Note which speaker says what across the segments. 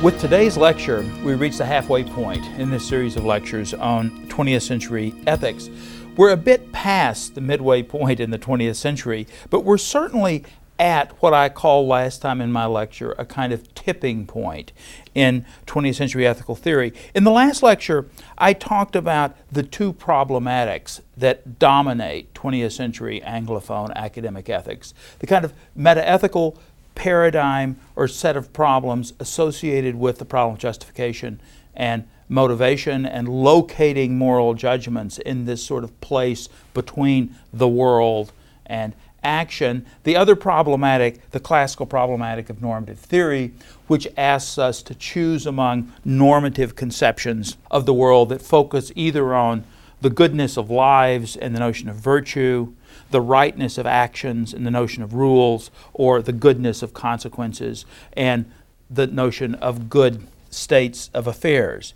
Speaker 1: With today's lecture, we reach the halfway point in this series of lectures on 20th century ethics. We're a bit past the midway point in the 20th century, but we're certainly at what I call last time in my lecture a kind of tipping point in 20th century ethical theory. In the last lecture, I talked about the two problematics that dominate 20th century Anglophone academic ethics the kind of metaethical paradigm or set of problems associated with the problem of justification and motivation and locating moral judgments in this sort of place between the world and action. The other problematic, the classical problematic of normative theory, which asks us to choose among normative conceptions of the world that focus either on the goodness of lives and the notion of virtue, the rightness of actions and the notion of rules, or the goodness of consequences and the notion of good states of affairs.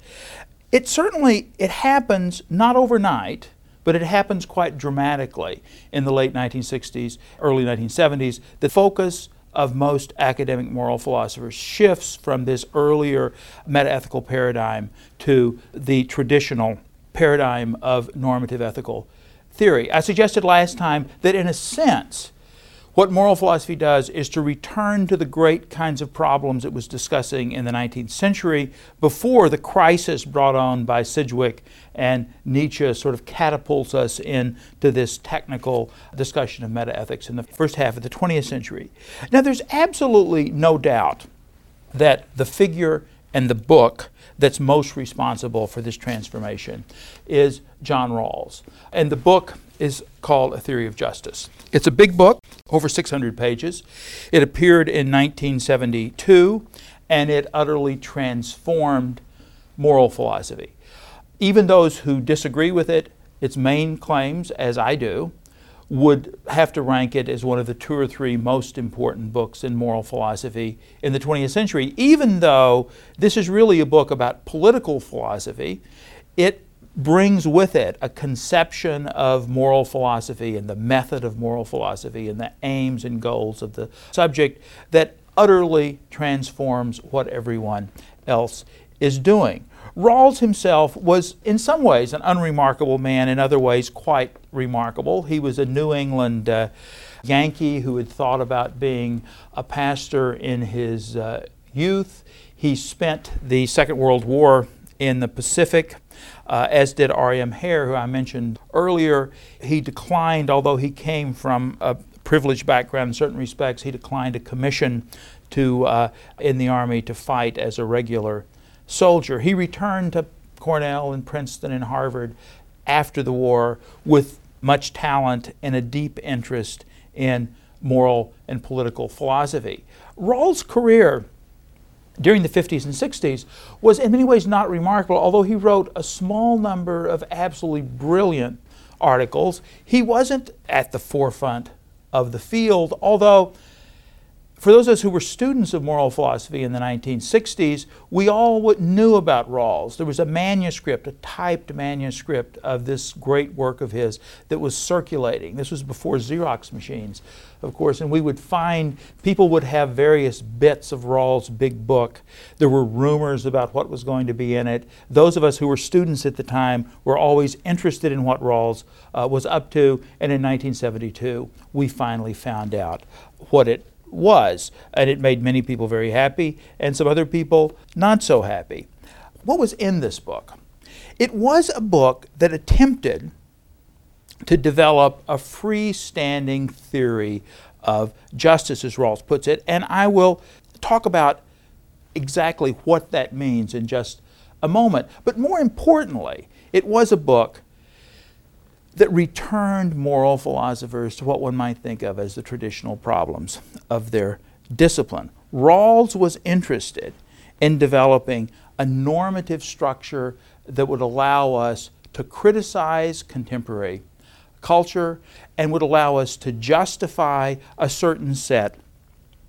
Speaker 1: It certainly it happens not overnight, but it happens quite dramatically in the late 1960s, early 1970s. The focus of most academic moral philosophers shifts from this earlier metaethical paradigm to the traditional paradigm of normative ethical theory. I suggested last time that, in a sense, what moral philosophy does is to return to the great kinds of problems it was discussing in the 19th century before the crisis brought on by Sidgwick and Nietzsche sort of catapults us into this technical discussion of metaethics in the first half of the 20th century. Now, there's absolutely no doubt that the figure and the book that's most responsible for this transformation is John Rawls. And the book is called A Theory of Justice. It's a big book, over 600 pages. It appeared in 1972 and it utterly transformed moral philosophy. Even those who disagree with it, its main claims, as I do, would have to rank it as one of the two or three most important books in moral philosophy in the 20th century. Even though this is really a book about political philosophy, it brings with it a conception of moral philosophy and the method of moral philosophy and the aims and goals of the subject that utterly transforms what everyone else is doing. Rawls himself was, in some ways, an unremarkable man, in other ways, quite remarkable. He was a New England uh, Yankee who had thought about being a pastor in his uh, youth. He spent the Second World War in the Pacific, uh, as did R.M. Hare, who I mentioned earlier. He declined, although he came from a privileged background in certain respects, he declined a commission to uh, in the army to fight as a regular soldier. He returned to Cornell and Princeton and Harvard after the war with much talent and a deep interest in moral and political philosophy. Rawls' career during the 50s and 60s was in many ways not remarkable, although he wrote a small number of absolutely brilliant articles. He wasn't at the forefront of the field, although for those of us who were students of moral philosophy in the 1960s, we all knew about Rawls. There was a manuscript, a typed manuscript of this great work of his that was circulating. This was before Xerox machines, of course, and we would find people would have various bits of Rawls' big book. There were rumors about what was going to be in it. Those of us who were students at the time were always interested in what Rawls uh, was up to, and in 1972, we finally found out what it was, and it made many people very happy and some other people not so happy. What was in this book? It was a book that attempted to develop a freestanding theory of justice, as Rawls puts it, and I will talk about exactly what that means in just a moment. But more importantly, it was a book that returned moral philosophers to what one might think of as the traditional problems of their discipline. Rawls was interested in developing a normative structure that would allow us to criticize contemporary culture and would allow us to justify a certain set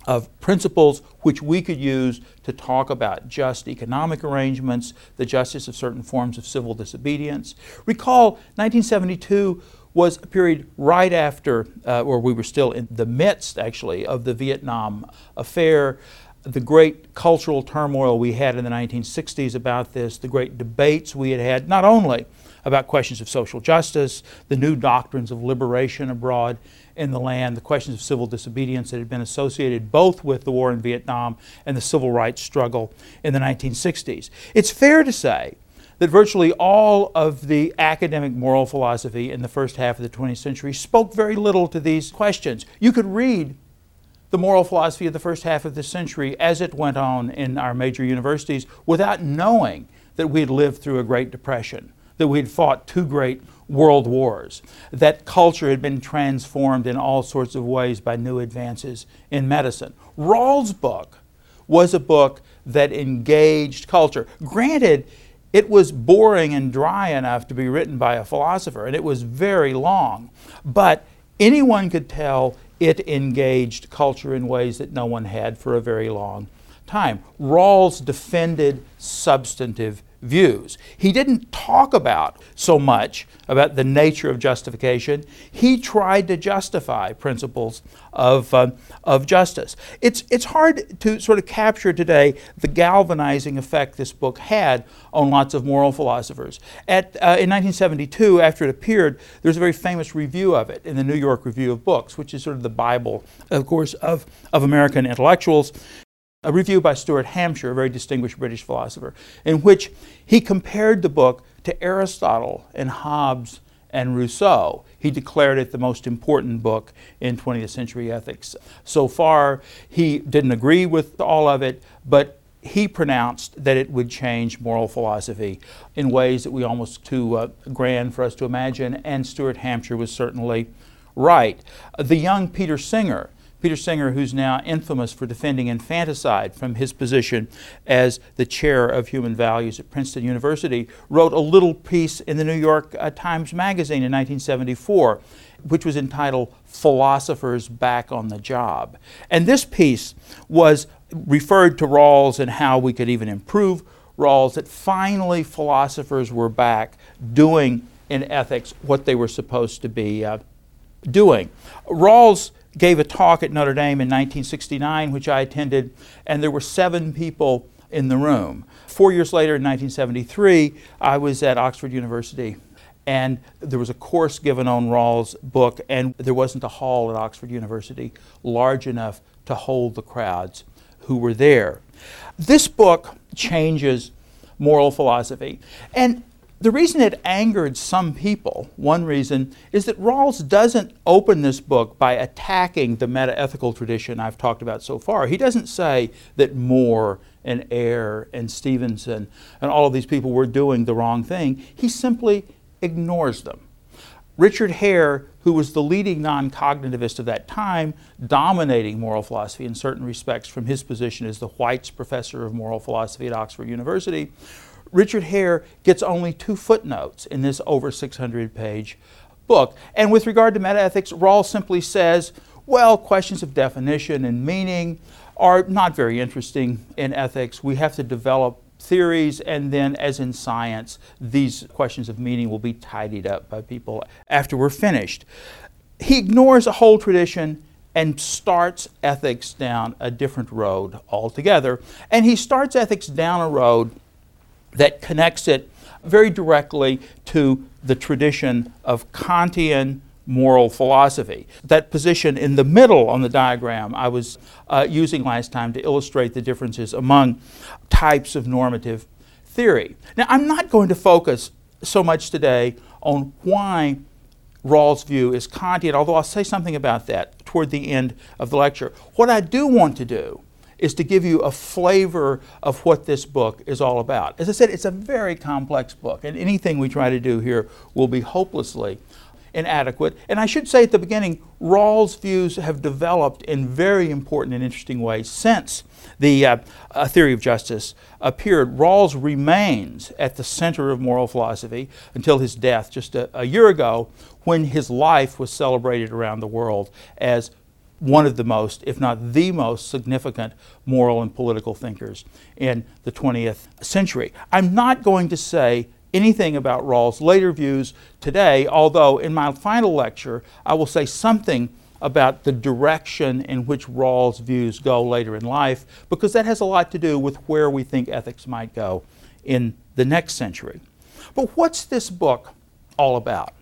Speaker 1: of principles which we could use to talk about just economic arrangements, the justice of certain forms of civil disobedience. Recall 1972 was a period right after, uh, or we were still in the midst actually, of the Vietnam affair. The great cultural turmoil we had in the 1960s about this, the great debates we had had, not only about questions of social justice, the new doctrines of liberation abroad in the land, the questions of civil disobedience that had been associated both with the war in Vietnam and the civil rights struggle in the 1960s. It's fair to say that virtually all of the academic moral philosophy in the first half of the 20th century spoke very little to these questions. You could read the moral philosophy of the first half of the century as it went on in our major universities without knowing that we had lived through a Great Depression that we had fought two great world wars, that culture had been transformed in all sorts of ways by new advances in medicine. Rawls' book was a book that engaged culture. Granted, it was boring and dry enough to be written by a philosopher, and it was very long, but anyone could tell it engaged culture in ways that no one had for a very long time. Rawls defended substantive views. He didn't talk about so much about the nature of justification. He tried to justify principles of, uh, of justice. It's, it's hard to sort of capture today the galvanizing effect this book had on lots of moral philosophers. At, uh, in 1972, after it appeared, there's a very famous review of it in the New York Review of Books, which is sort of the Bible, of course, of, of American intellectuals a review by Stuart Hampshire, a very distinguished British philosopher, in which he compared the book to Aristotle and Hobbes and Rousseau. He declared it the most important book in 20th century ethics. So far, he didn't agree with all of it, but he pronounced that it would change moral philosophy in ways that we almost too uh, grand for us to imagine, and Stuart Hampshire was certainly right. The young Peter Singer, Peter Singer, who's now infamous for defending infanticide from his position as the chair of human values at Princeton University, wrote a little piece in the New York uh, Times Magazine in 1974, which was entitled Philosophers Back on the Job. And this piece was referred to Rawls and how we could even improve Rawls, that finally philosophers were back doing in ethics what they were supposed to be uh, doing. Rawls gave a talk at Notre Dame in 1969, which I attended, and there were seven people in the room. Four years later, in 1973, I was at Oxford University, and there was a course given on Rawls' book, and there wasn't a hall at Oxford University large enough to hold the crowds who were there. This book changes moral philosophy. And the reason it angered some people, one reason, is that Rawls doesn't open this book by attacking the metaethical tradition I've talked about so far. He doesn't say that Moore and Ayer and Stevenson and all of these people were doing the wrong thing. He simply ignores them. Richard Hare, who was the leading non cognitivist of that time, dominating moral philosophy in certain respects from his position as the White's professor of moral philosophy at Oxford University, Richard Hare gets only two footnotes in this over 600 page book. And with regard to metaethics, Rawls simply says, well, questions of definition and meaning are not very interesting in ethics. We have to develop theories, and then, as in science, these questions of meaning will be tidied up by people after we're finished. He ignores a whole tradition and starts ethics down a different road altogether. And he starts ethics down a road that connects it very directly to the tradition of Kantian moral philosophy. That position in the middle on the diagram I was uh, using last time to illustrate the differences among types of normative theory. Now, I'm not going to focus so much today on why Rawls' view is Kantian, although I'll say something about that toward the end of the lecture. What I do want to do is to give you a flavor of what this book is all about. As I said, it's a very complex book, and anything we try to do here will be hopelessly inadequate. And I should say at the beginning, Rawls' views have developed in very important and interesting ways since the uh, theory of justice appeared. Rawls remains at the center of moral philosophy until his death just a, a year ago, when his life was celebrated around the world as one of the most, if not the most, significant moral and political thinkers in the 20th century. I'm not going to say anything about Rawls' later views today, although in my final lecture I will say something about the direction in which Rawls' views go later in life, because that has a lot to do with where we think ethics might go in the next century. But what's this book all about?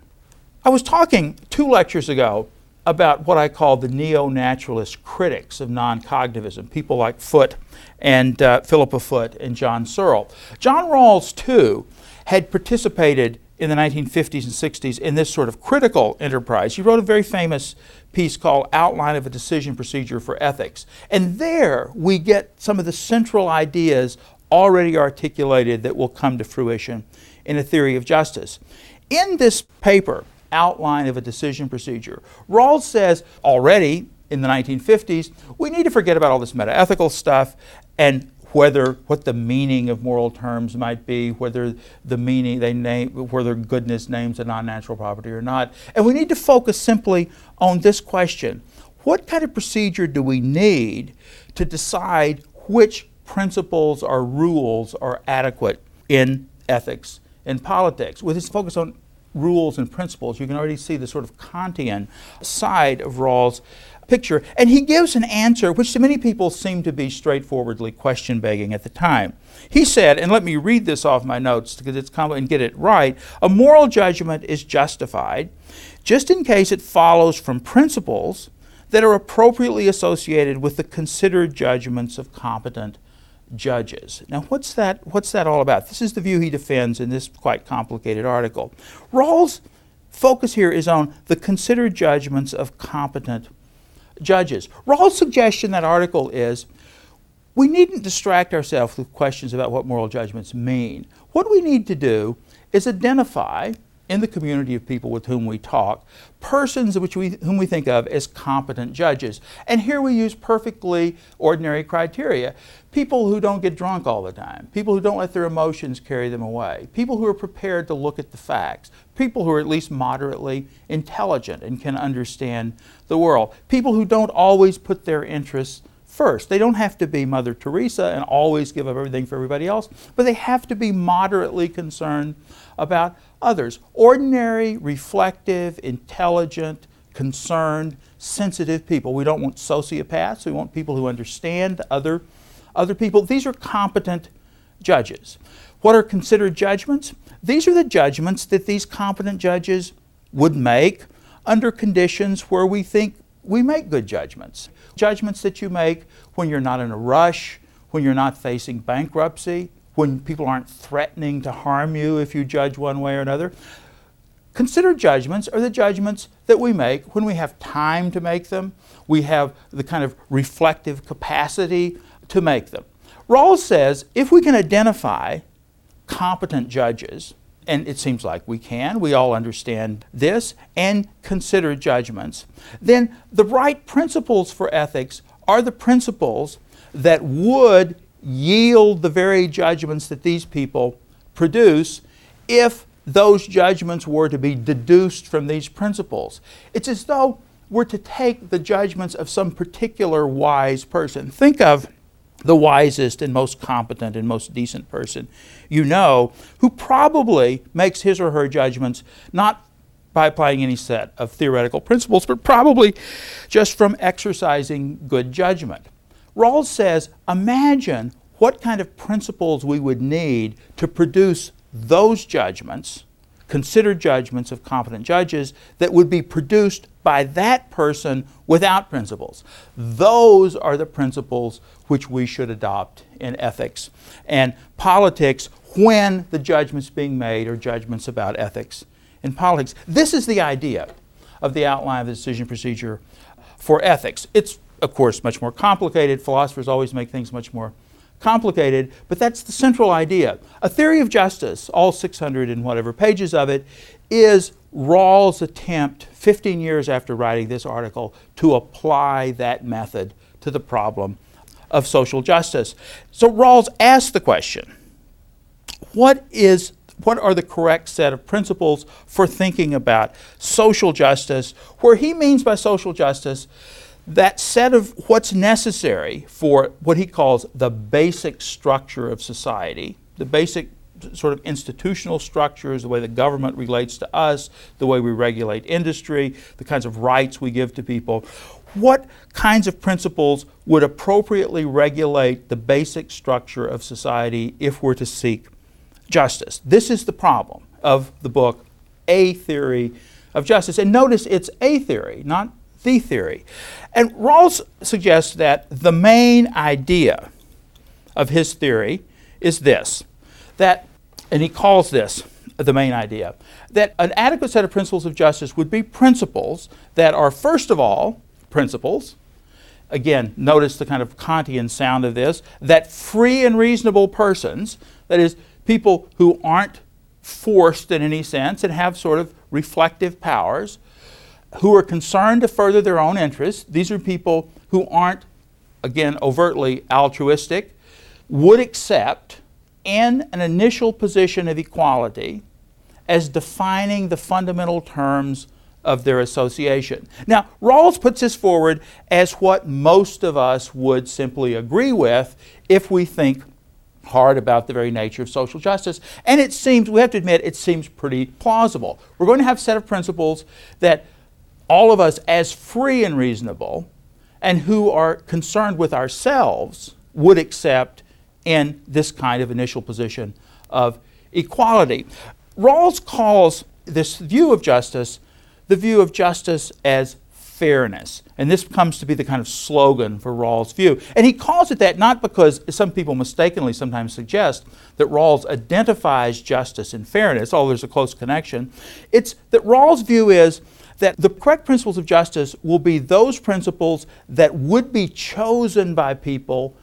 Speaker 1: I was talking two lectures ago about what I call the neo naturalist critics of non cognitivism, people like Foot and uh, Philippa Foot and John Searle. John Rawls, too, had participated in the 1950s and 60s in this sort of critical enterprise. He wrote a very famous piece called Outline of a Decision Procedure for Ethics. And there we get some of the central ideas already articulated that will come to fruition in a theory of justice. In this paper, outline of a decision procedure. Rawls says already in the 1950s, we need to forget about all this metaethical stuff and whether what the meaning of moral terms might be, whether the meaning they name whether goodness names a non-natural property or not. And we need to focus simply on this question. What kind of procedure do we need to decide which principles or rules are adequate in ethics in politics? With this focus on rules and principles, you can already see the sort of Kantian side of Rawls' picture. And he gives an answer which to many people seemed to be straightforwardly question begging at the time. He said, and let me read this off my notes because it's complicated and get it right a moral judgment is justified just in case it follows from principles that are appropriately associated with the considered judgments of competent judges. Now, what's that, what's that all about? This is the view he defends in this quite complicated article. Rawls' focus here is on the considered judgments of competent judges. Rawls' suggestion in that article is we needn't distract ourselves with questions about what moral judgments mean. What we need to do is identify in the community of people with whom we talk, persons which we, whom we think of as competent judges. And here we use perfectly ordinary criteria. People who don't get drunk all the time, people who don't let their emotions carry them away, people who are prepared to look at the facts, people who are at least moderately intelligent and can understand the world, people who don't always put their interests first. They don't have to be Mother Teresa and always give up everything for everybody else, but they have to be moderately concerned about others. Ordinary, reflective, intelligent, concerned, sensitive people. We don't want sociopaths. We want people who understand other, other people. These are competent judges. What are considered judgments? These are the judgments that these competent judges would make under conditions where we think we make good judgments. Judgments that you make when you're not in a rush, when you're not facing bankruptcy, when people aren't threatening to harm you if you judge one way or another. Considered judgments are the judgments that we make when we have time to make them, we have the kind of reflective capacity to make them. Rawls says if we can identify competent judges, and it seems like we can, we all understand this, and consider judgments, then the right principles for ethics are the principles that would yield the very judgments that these people produce if those judgments were to be deduced from these principles. It's as though we're to take the judgments of some particular wise person. Think of the wisest and most competent and most decent person you know who probably makes his or her judgments not by applying any set of theoretical principles, but probably just from exercising good judgment. Rawls says imagine what kind of principles we would need to produce those judgments, considered judgments of competent judges, that would be produced by that person without principles. Those are the principles which we should adopt in ethics and politics when the judgments being made are judgments about ethics in politics. This is the idea of the outline of the decision procedure for ethics. It's of course, much more complicated. Philosophers always make things much more complicated, but that's the central idea. A theory of justice, all 600 and whatever pages of it, is Rawls' attempt 15 years after writing this article to apply that method to the problem of social justice. So Rawls asked the question what is what are the correct set of principles for thinking about social justice, where he means by social justice that set of what's necessary for what he calls the basic structure of society, the basic sort of institutional structures, the way the government relates to us, the way we regulate industry, the kinds of rights we give to people. What kinds of principles would appropriately regulate the basic structure of society if we're to seek justice? This is the problem of the book, A Theory of Justice. And notice it's a theory, not the theory. And Rawls suggests that the main idea of his theory is this that and he calls this the main idea that an adequate set of principles of justice would be principles that are, first of all, principles. Again, notice the kind of Kantian sound of this that free and reasonable persons, that is, people who aren't forced in any sense and have sort of reflective powers, who are concerned to further their own interests, these are people who aren't, again, overtly altruistic, would accept in an initial position of equality as defining the fundamental terms of their association. Now, Rawls puts this forward as what most of us would simply agree with if we think hard about the very nature of social justice. And it seems, we have to admit, it seems pretty plausible. We're going to have a set of principles that all of us, as free and reasonable, and who are concerned with ourselves, would accept in this kind of initial position of equality. Rawls calls this view of justice the view of justice as fairness. And this comes to be the kind of slogan for Rawls' view. And he calls it that not because some people mistakenly sometimes suggest that Rawls identifies justice and fairness, although there's a close connection. It's that Rawls' view is that the correct principles of justice will be those principles that would be chosen by people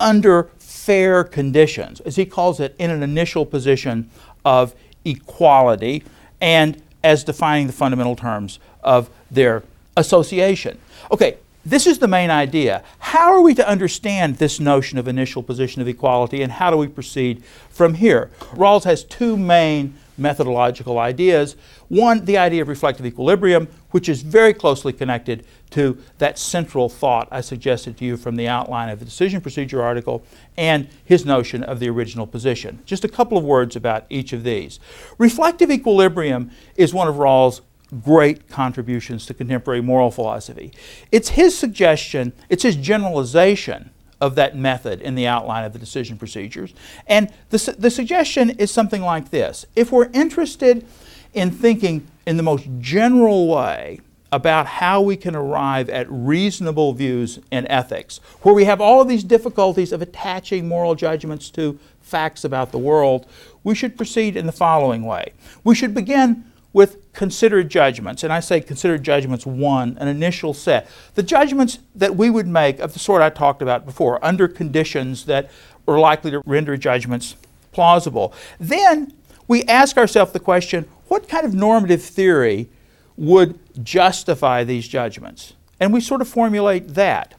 Speaker 1: under fair conditions, as he calls it, in an initial position of equality and as defining the fundamental terms of their association. Okay, this is the main idea. How are we to understand this notion of initial position of equality and how do we proceed from here? Rawls has two main methodological ideas. One, the idea of reflective equilibrium, which is very closely connected to that central thought I suggested to you from the outline of the decision procedure article and his notion of the original position. Just a couple of words about each of these. Reflective equilibrium is one of Rawls' great contributions to contemporary moral philosophy. It's his suggestion, it's his generalization of that method in the outline of the decision procedures. And the, su- the suggestion is something like this If we're interested in thinking in the most general way about how we can arrive at reasonable views in ethics, where we have all of these difficulties of attaching moral judgments to facts about the world, we should proceed in the following way. We should begin with considered judgments. And I say considered judgments one, an initial set. The judgments that we would make of the sort I talked about before, under conditions that are likely to render judgments plausible. Then we ask ourselves the question what kind of normative theory would justify these judgments? And we sort of formulate that.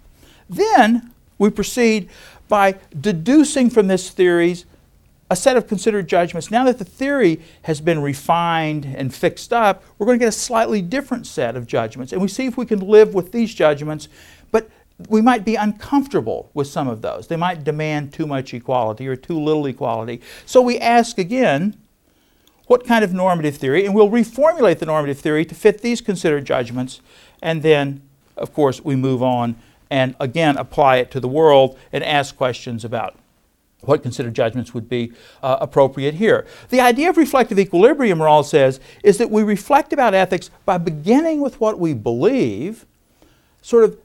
Speaker 1: Then we proceed by deducing from this theories a set of considered judgments. Now that the theory has been refined and fixed up, we're going to get a slightly different set of judgments. And we see if we can live with these judgments, but we might be uncomfortable with some of those. They might demand too much equality or too little equality. So we ask again, what kind of normative theory? And we'll reformulate the normative theory to fit these considered judgments. And then, of course, we move on and again apply it to the world and ask questions about what considered judgments would be uh, appropriate here. The idea of reflective equilibrium, Rawls says, is that we reflect about ethics by beginning with what we believe, sort of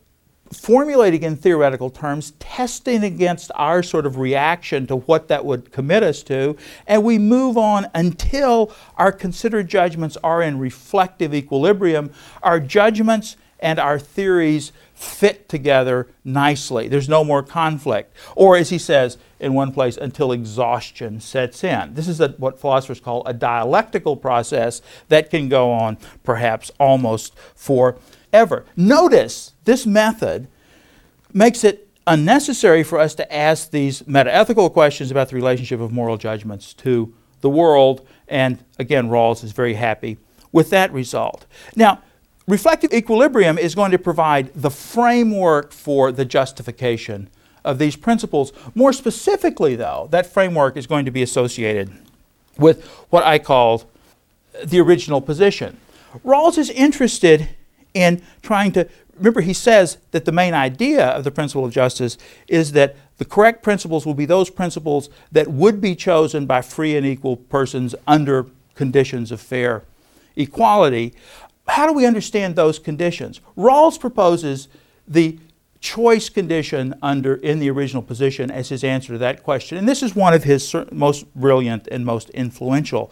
Speaker 1: formulating in theoretical terms, testing against our sort of reaction to what that would commit us to, and we move on until our considered judgments are in reflective equilibrium. Our judgments and our theories fit together nicely. There's no more conflict. Or, as he says in one place, until exhaustion sets in. This is a, what philosophers call a dialectical process that can go on perhaps almost forever. Notice this method makes it unnecessary for us to ask these metaethical questions about the relationship of moral judgments to the world. And again, Rawls is very happy with that result. Now, reflective equilibrium is going to provide the framework for the justification of these principles. More specifically, though, that framework is going to be associated with what I call the original position. Rawls is interested in trying to remember, he says that the main idea of the principle of justice is that the correct principles will be those principles that would be chosen by free and equal persons under conditions of fair equality. How do we understand those conditions? Rawls proposes the choice condition under in the original position as his answer to that question. And this is one of his most brilliant and most influential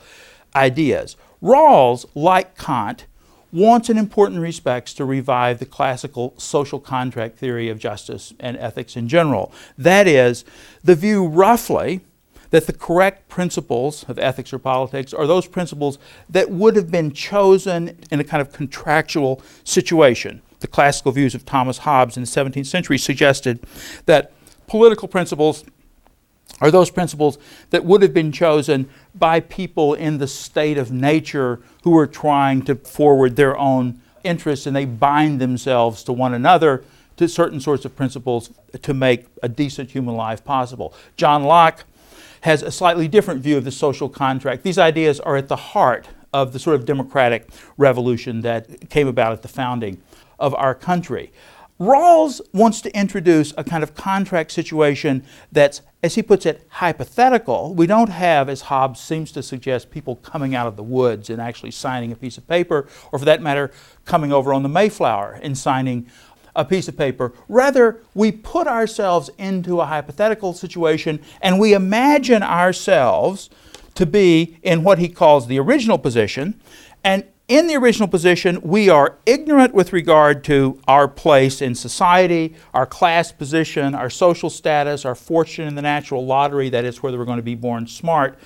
Speaker 1: ideas. Rawls, like Kant, wants in important respects to revive the classical social contract theory of justice and ethics in general. That is, the view roughly that the correct principles of ethics or politics are those principles that would have been chosen in a kind of contractual situation. The classical views of Thomas Hobbes in the 17th century suggested that political principles are those principles that would have been chosen by people in the state of nature who are trying to forward their own interests and they bind themselves to one another to certain sorts of principles to make a decent human life possible. John Locke has a slightly different view of the social contract. These ideas are at the heart of the sort of democratic revolution that came about at the founding of our country. Rawls wants to introduce a kind of contract situation that's, as he puts it, hypothetical. We don't have, as Hobbes seems to suggest, people coming out of the woods and actually signing a piece of paper, or for that matter, coming over on the Mayflower and signing a piece of paper. Rather, we put ourselves into a hypothetical situation and we imagine ourselves to be in what he calls the original position. And in the original position, we are ignorant with regard to our place in society, our class position, our social status, our fortune in the natural lottery, that is, whether we're going to be born smart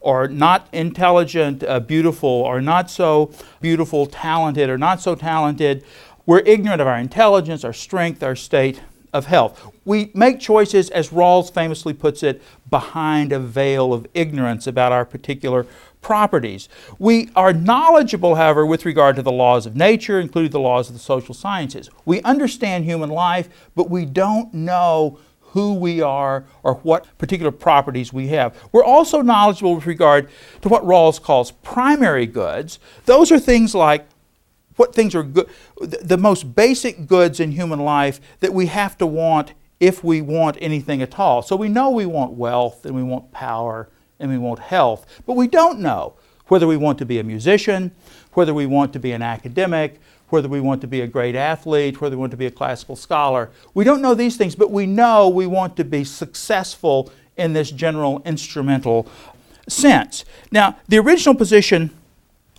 Speaker 1: or not intelligent, uh, beautiful, or not so beautiful, talented, or not so talented. We're ignorant of our intelligence, our strength, our state of health. We make choices, as Rawls famously puts it, behind a veil of ignorance about our particular properties. We are knowledgeable, however, with regard to the laws of nature, including the laws of the social sciences. We understand human life, but we don't know who we are or what particular properties we have. We're also knowledgeable with regard to what Rawls calls primary goods. Those are things like what things are good, the most basic goods in human life that we have to want if we want anything at all. So we know we want wealth and we want power and we want health. But we don't know whether we want to be a musician, whether we want to be an academic, whether we want to be a great athlete, whether we want to be a classical scholar. We don't know these things, but we know we want to be successful in this general instrumental sense. Now, the original position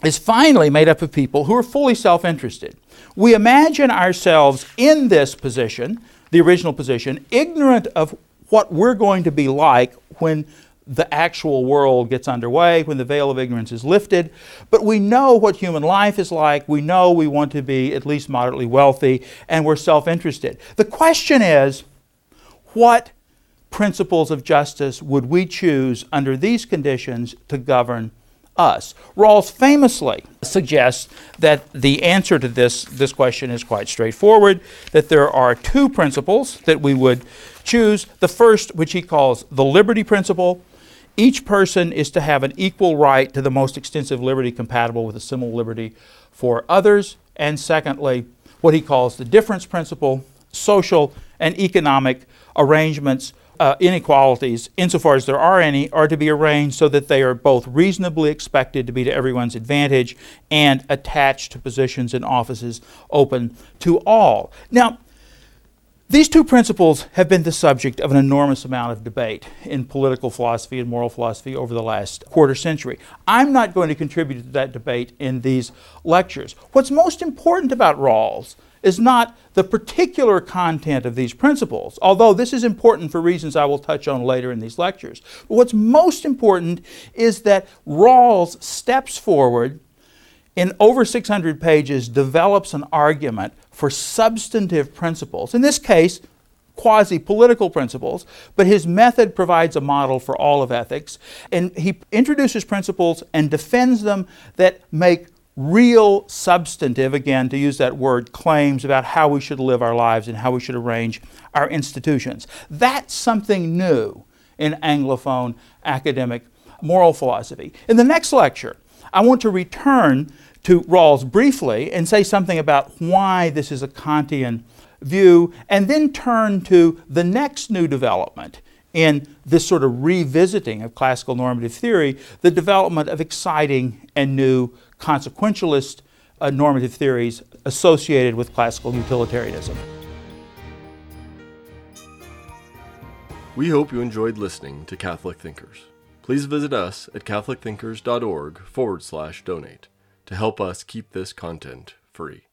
Speaker 1: is finally made up of people who are fully self interested. We imagine ourselves in this position, the original position, ignorant of what we're going to be like when the actual world gets underway, when the veil of ignorance is lifted. But we know what human life is like. We know we want to be at least moderately wealthy, and we're self interested. The question is what principles of justice would we choose under these conditions to govern us? Rawls famously suggests that the answer to this, this question is quite straightforward that there are two principles that we would choose. The first, which he calls the liberty principle, each person is to have an equal right to the most extensive liberty compatible with a similar liberty for others. And secondly, what he calls the difference principle, social and economic arrangements, uh, inequalities, insofar as there are any, are to be arranged so that they are both reasonably expected to be to everyone's advantage and attached to positions and offices open to all. Now, these two principles have been the subject of an enormous amount of debate in political philosophy and moral philosophy over the last quarter century. I'm not going to contribute to that debate in these lectures. What's most important about Rawls is not the particular content of these principles, although this is important for reasons I will touch on later in these lectures. But what's most important is that Rawls steps forward in over 600 pages, develops an argument for substantive principles. In this case, quasi political principles, but his method provides a model for all of ethics. And he introduces principles and defends them that make real substantive, again, to use that word, claims about how we should live our lives and how we should arrange our institutions. That's something new in Anglophone academic moral philosophy. In the next lecture, I want to return to Rawls briefly and say something about why this is a Kantian view, and then turn to the next new development in this sort of revisiting of classical normative theory, the development of exciting and new consequentialist uh, normative theories associated with classical utilitarianism.
Speaker 2: We hope you enjoyed listening to Catholic Thinkers. Please visit us at catholicthinkers.org forward slash donate to help us keep this content free.